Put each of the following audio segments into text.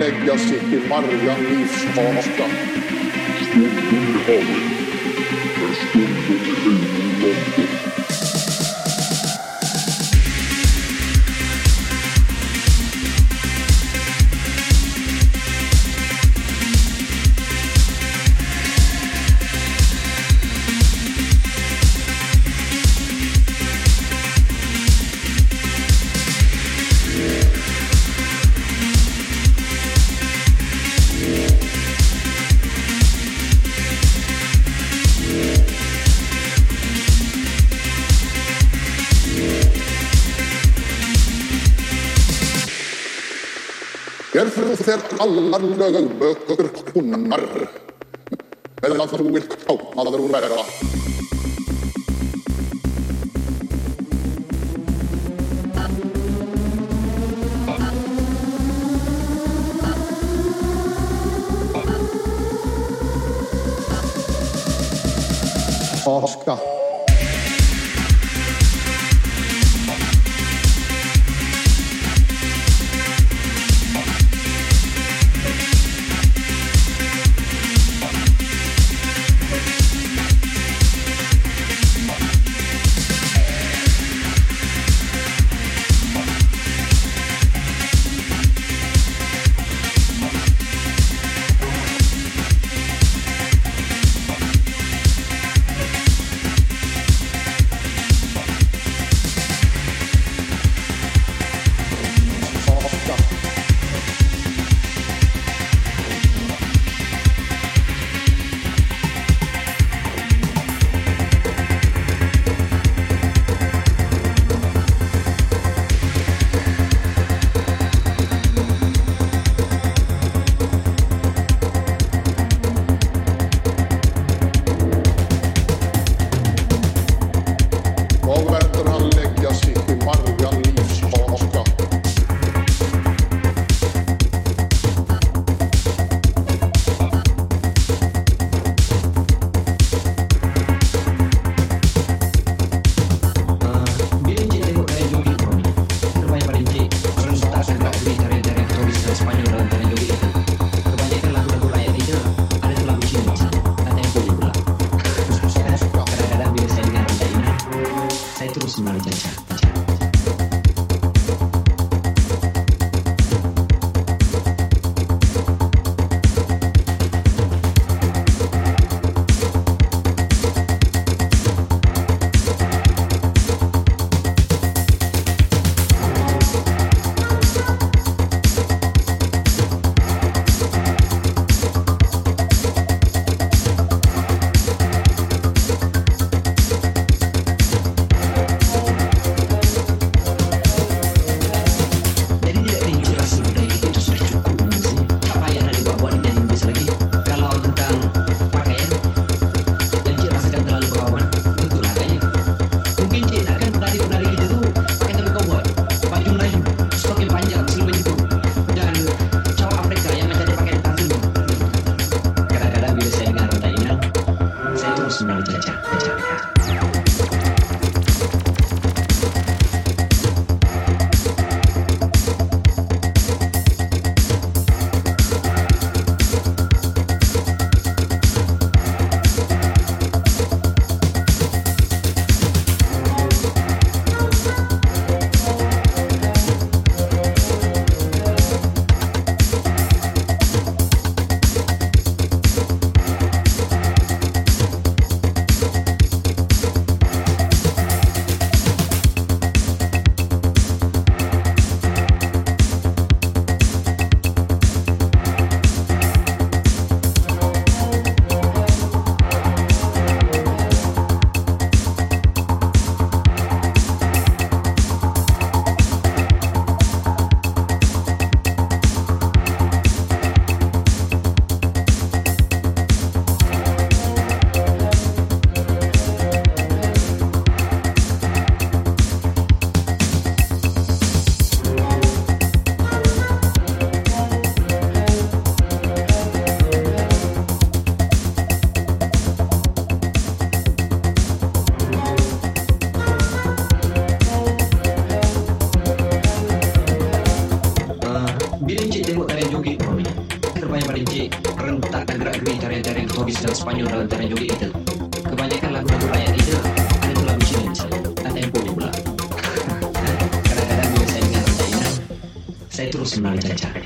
verkar han lägga sitt i marga livshaka. Därför kallar böcker honnar. Eller han som vill kauppa drog bära. 喜马拉雅家。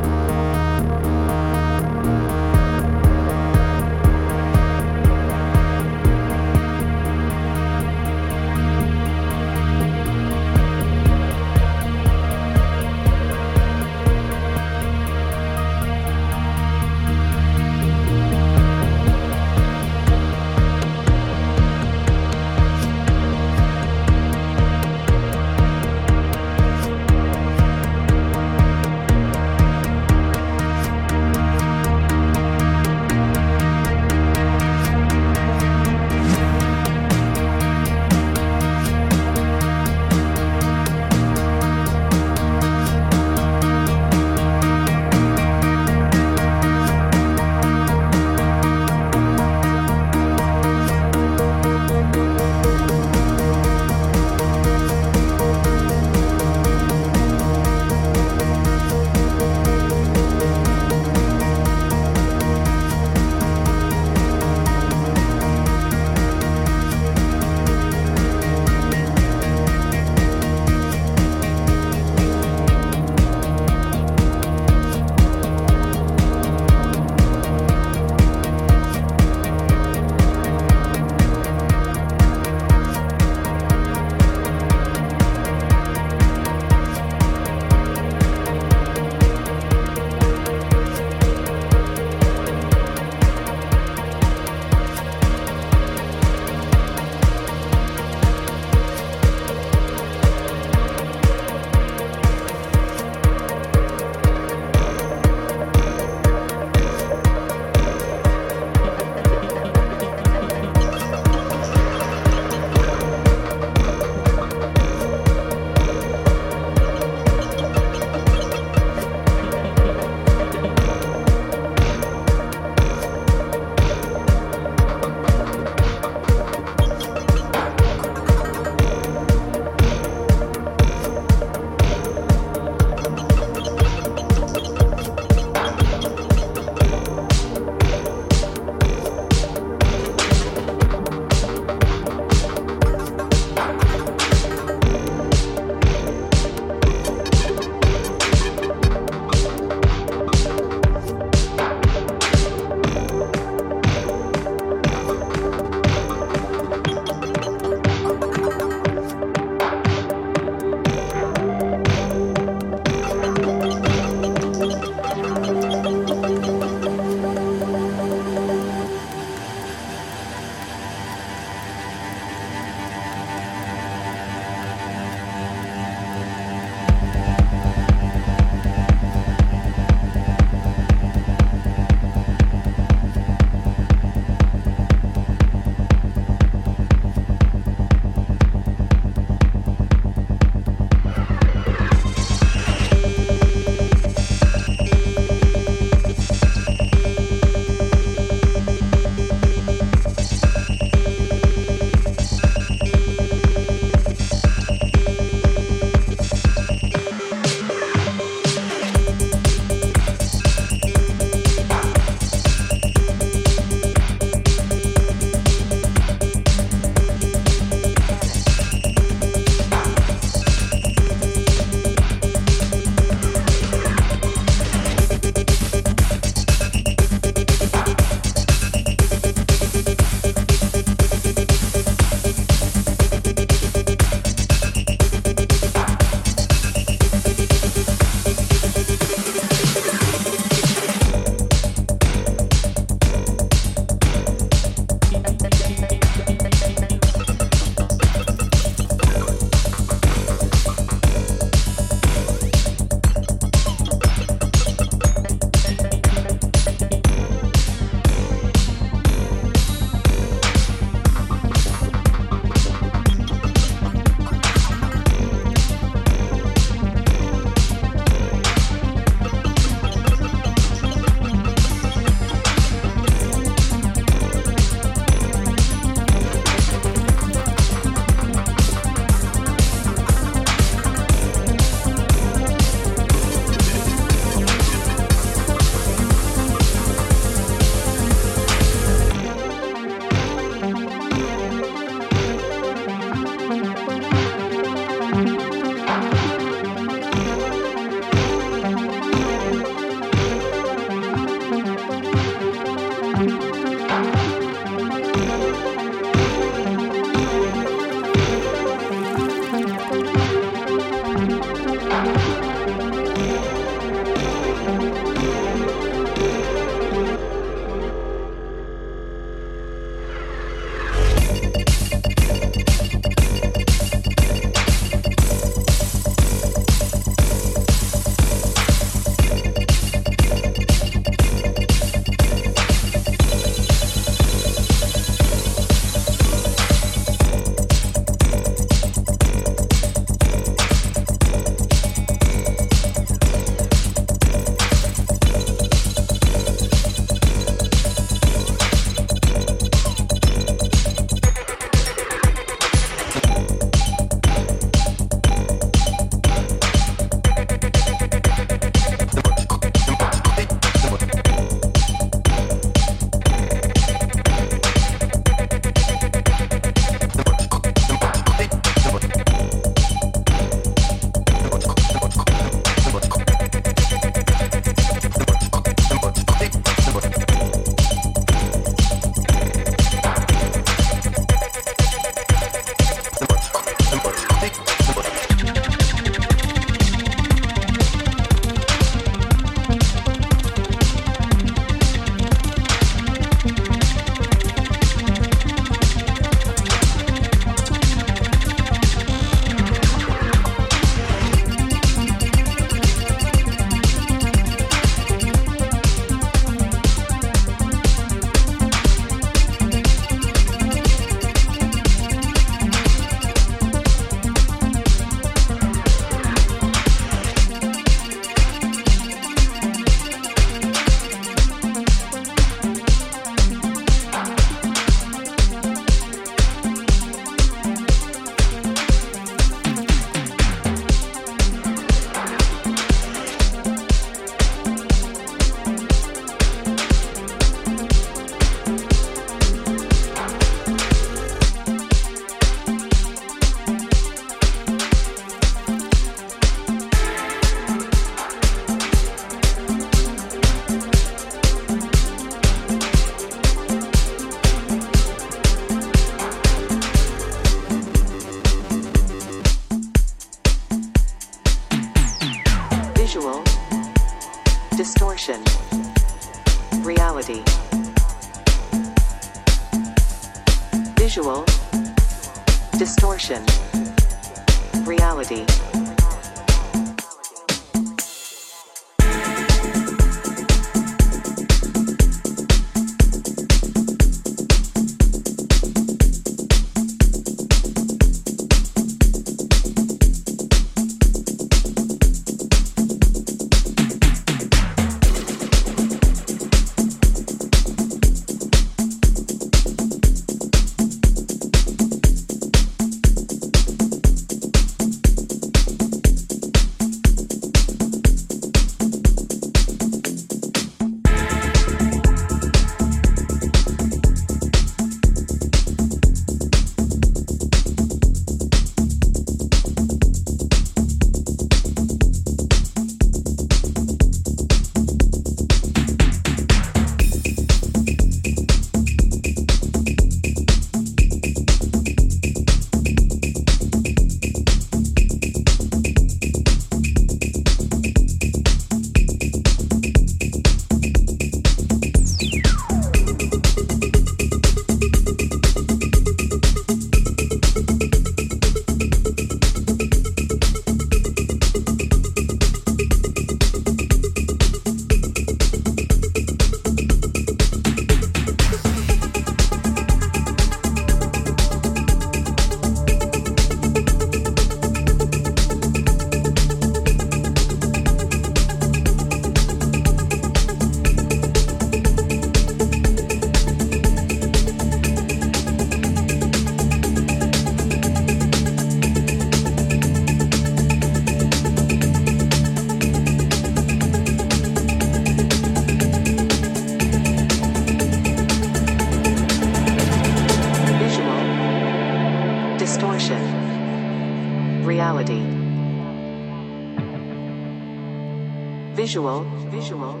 Visual, visual,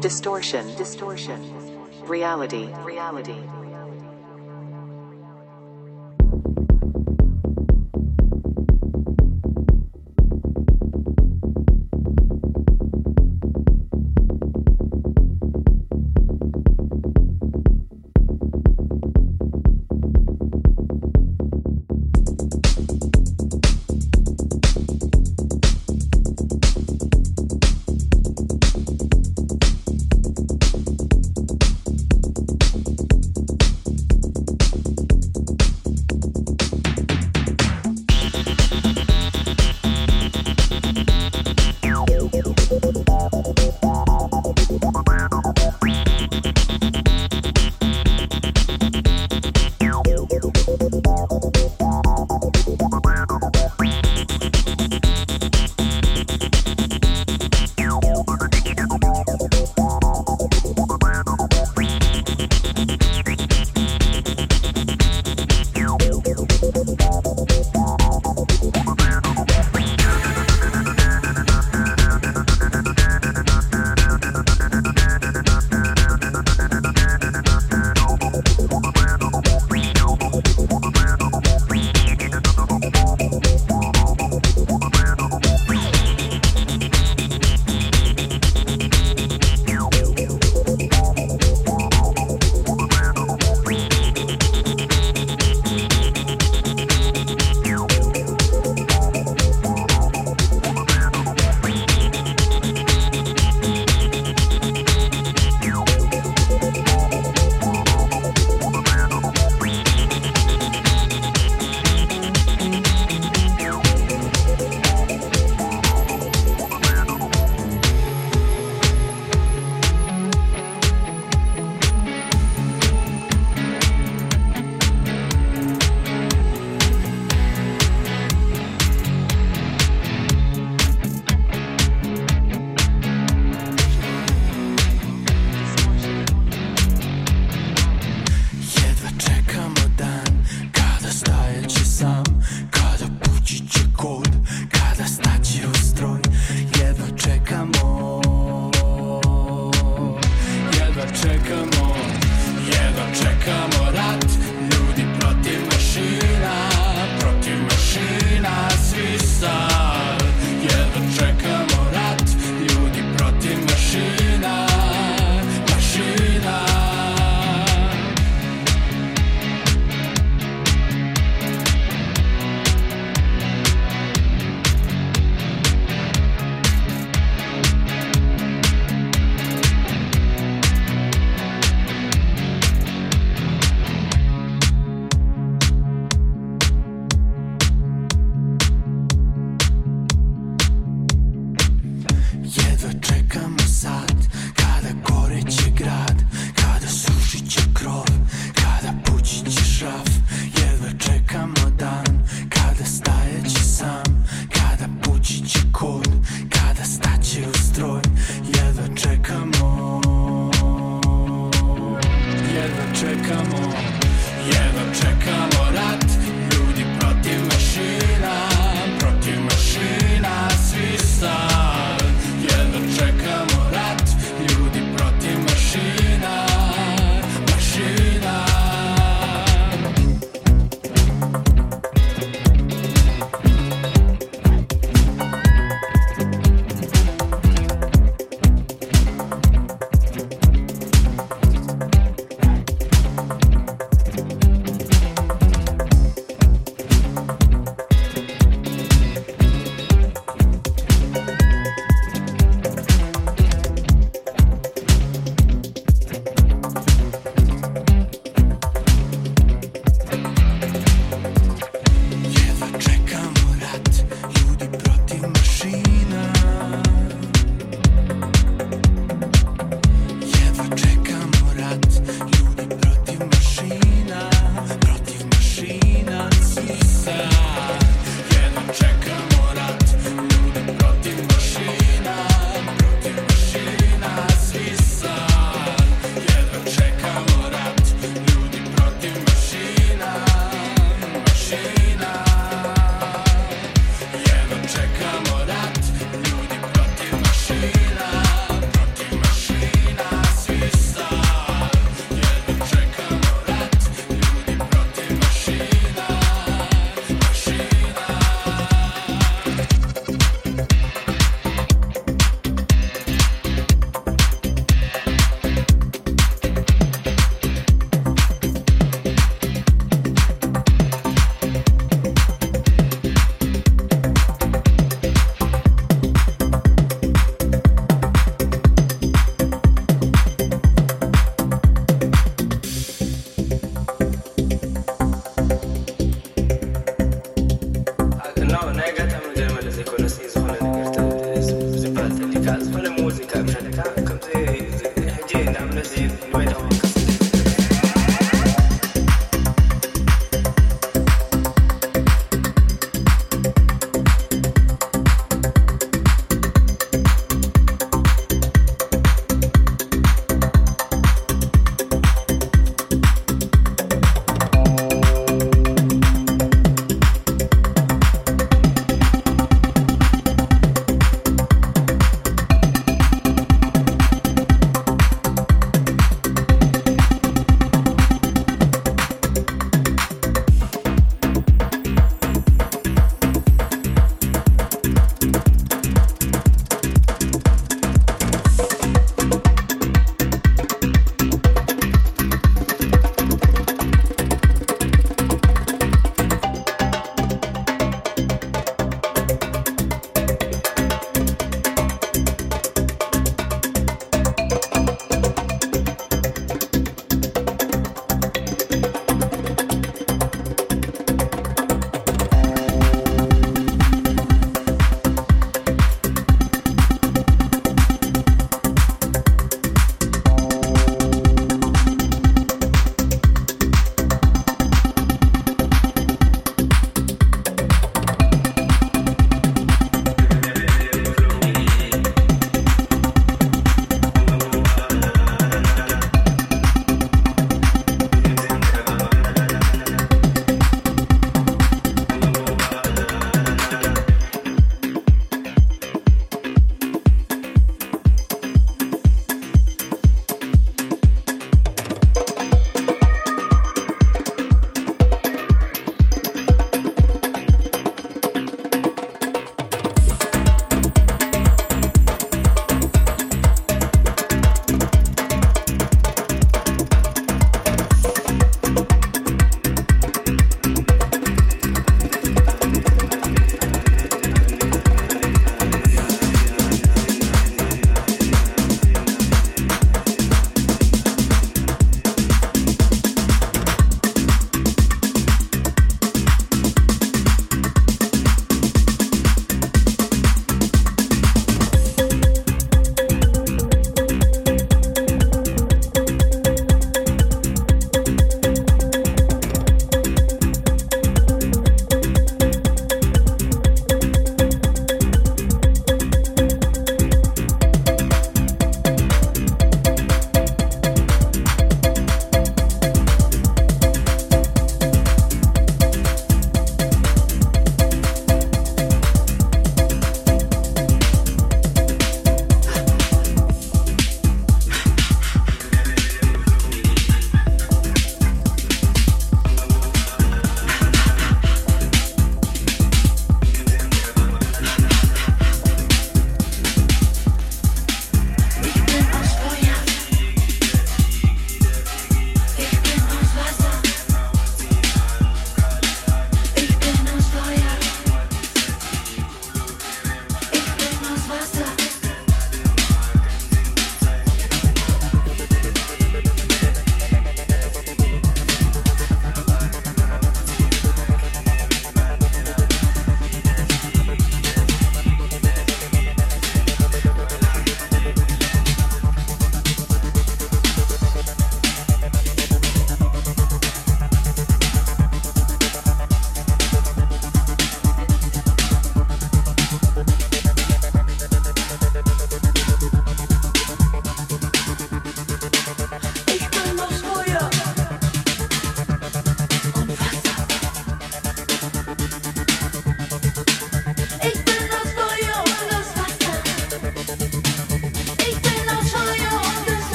distortion, distortion, reality, reality.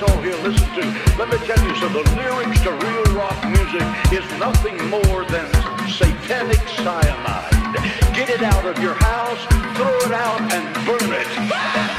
let's here listen to. Let me tell you so The lyrics to real rock music is nothing more than satanic cyanide. Get it out of your house, throw it out, and burn it.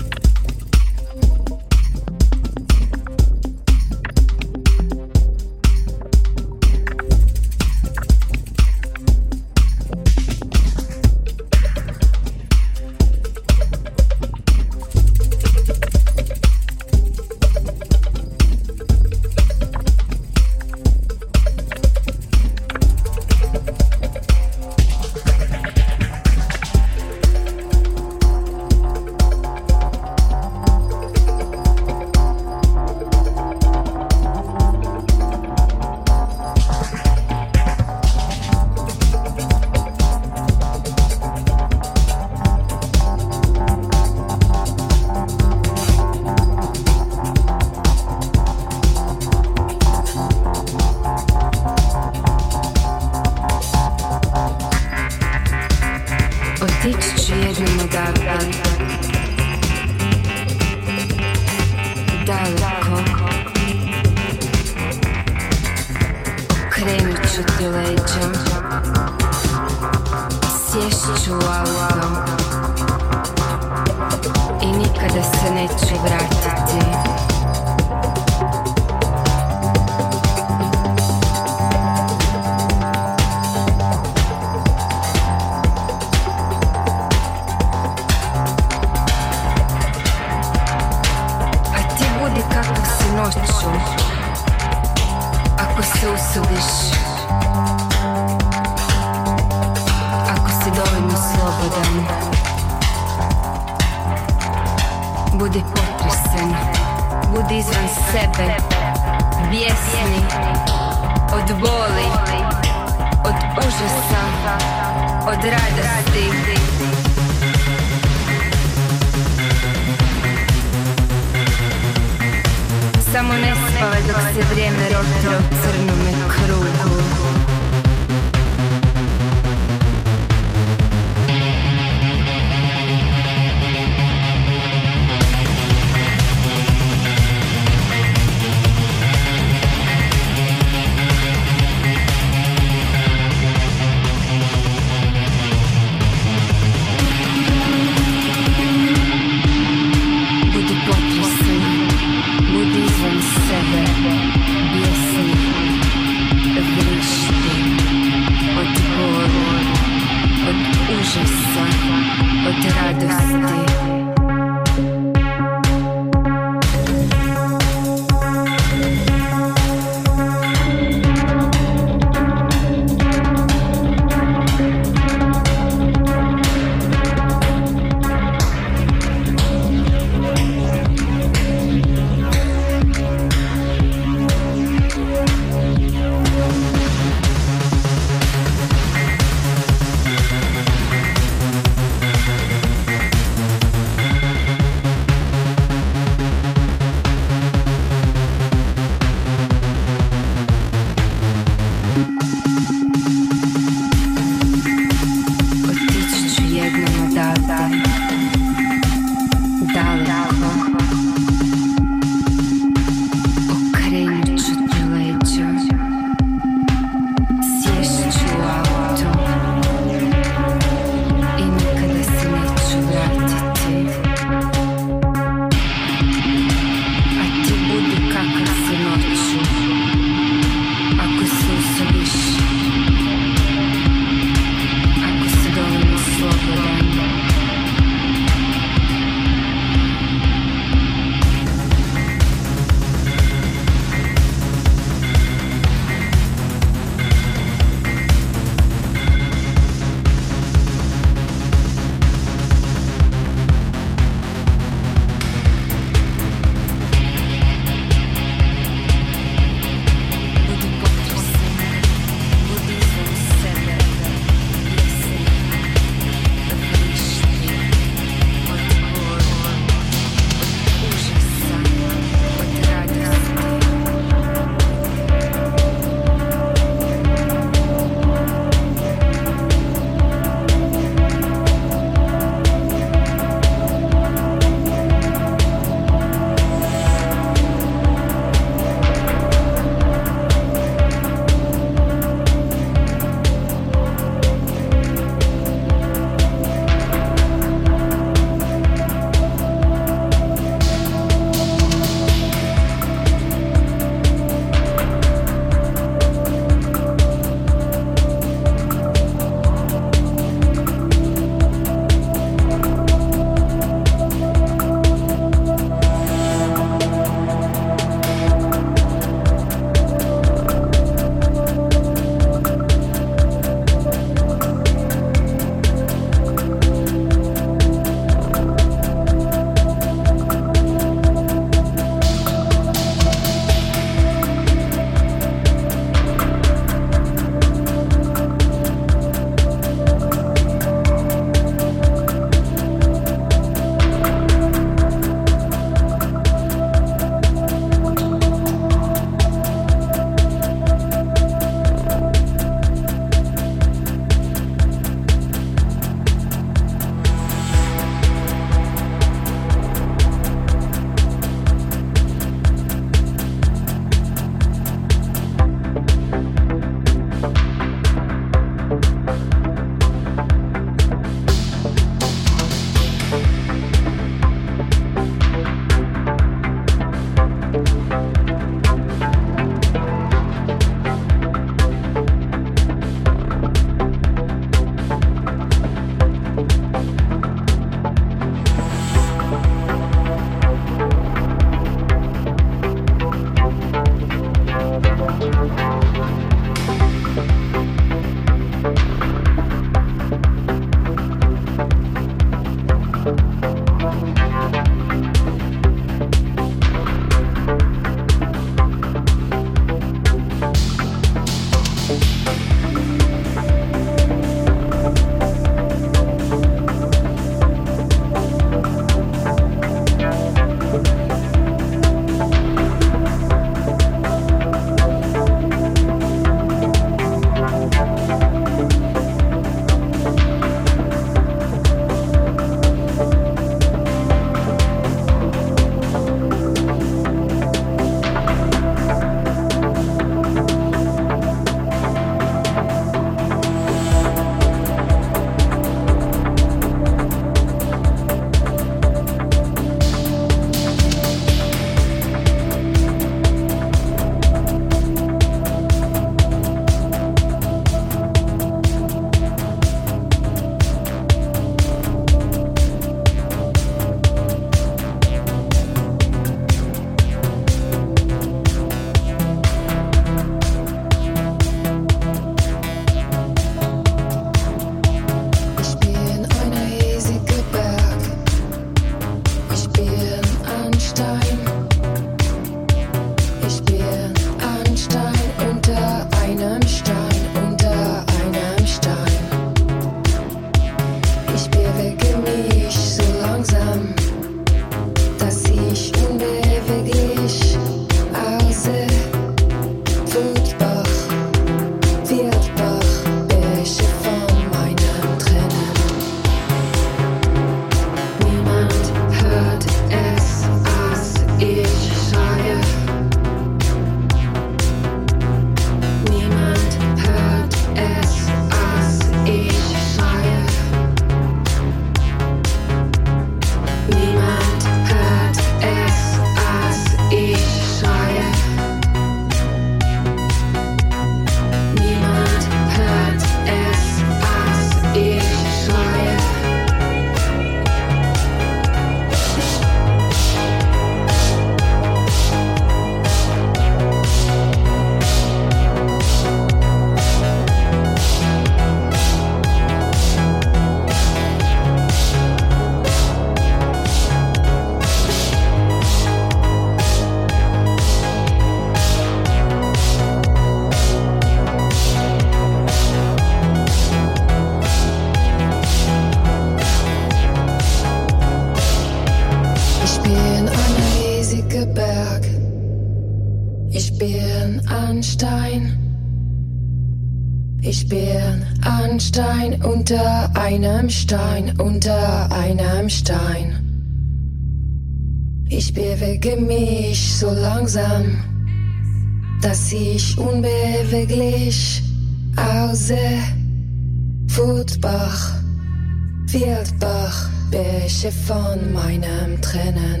Bäche von meinem Tränen.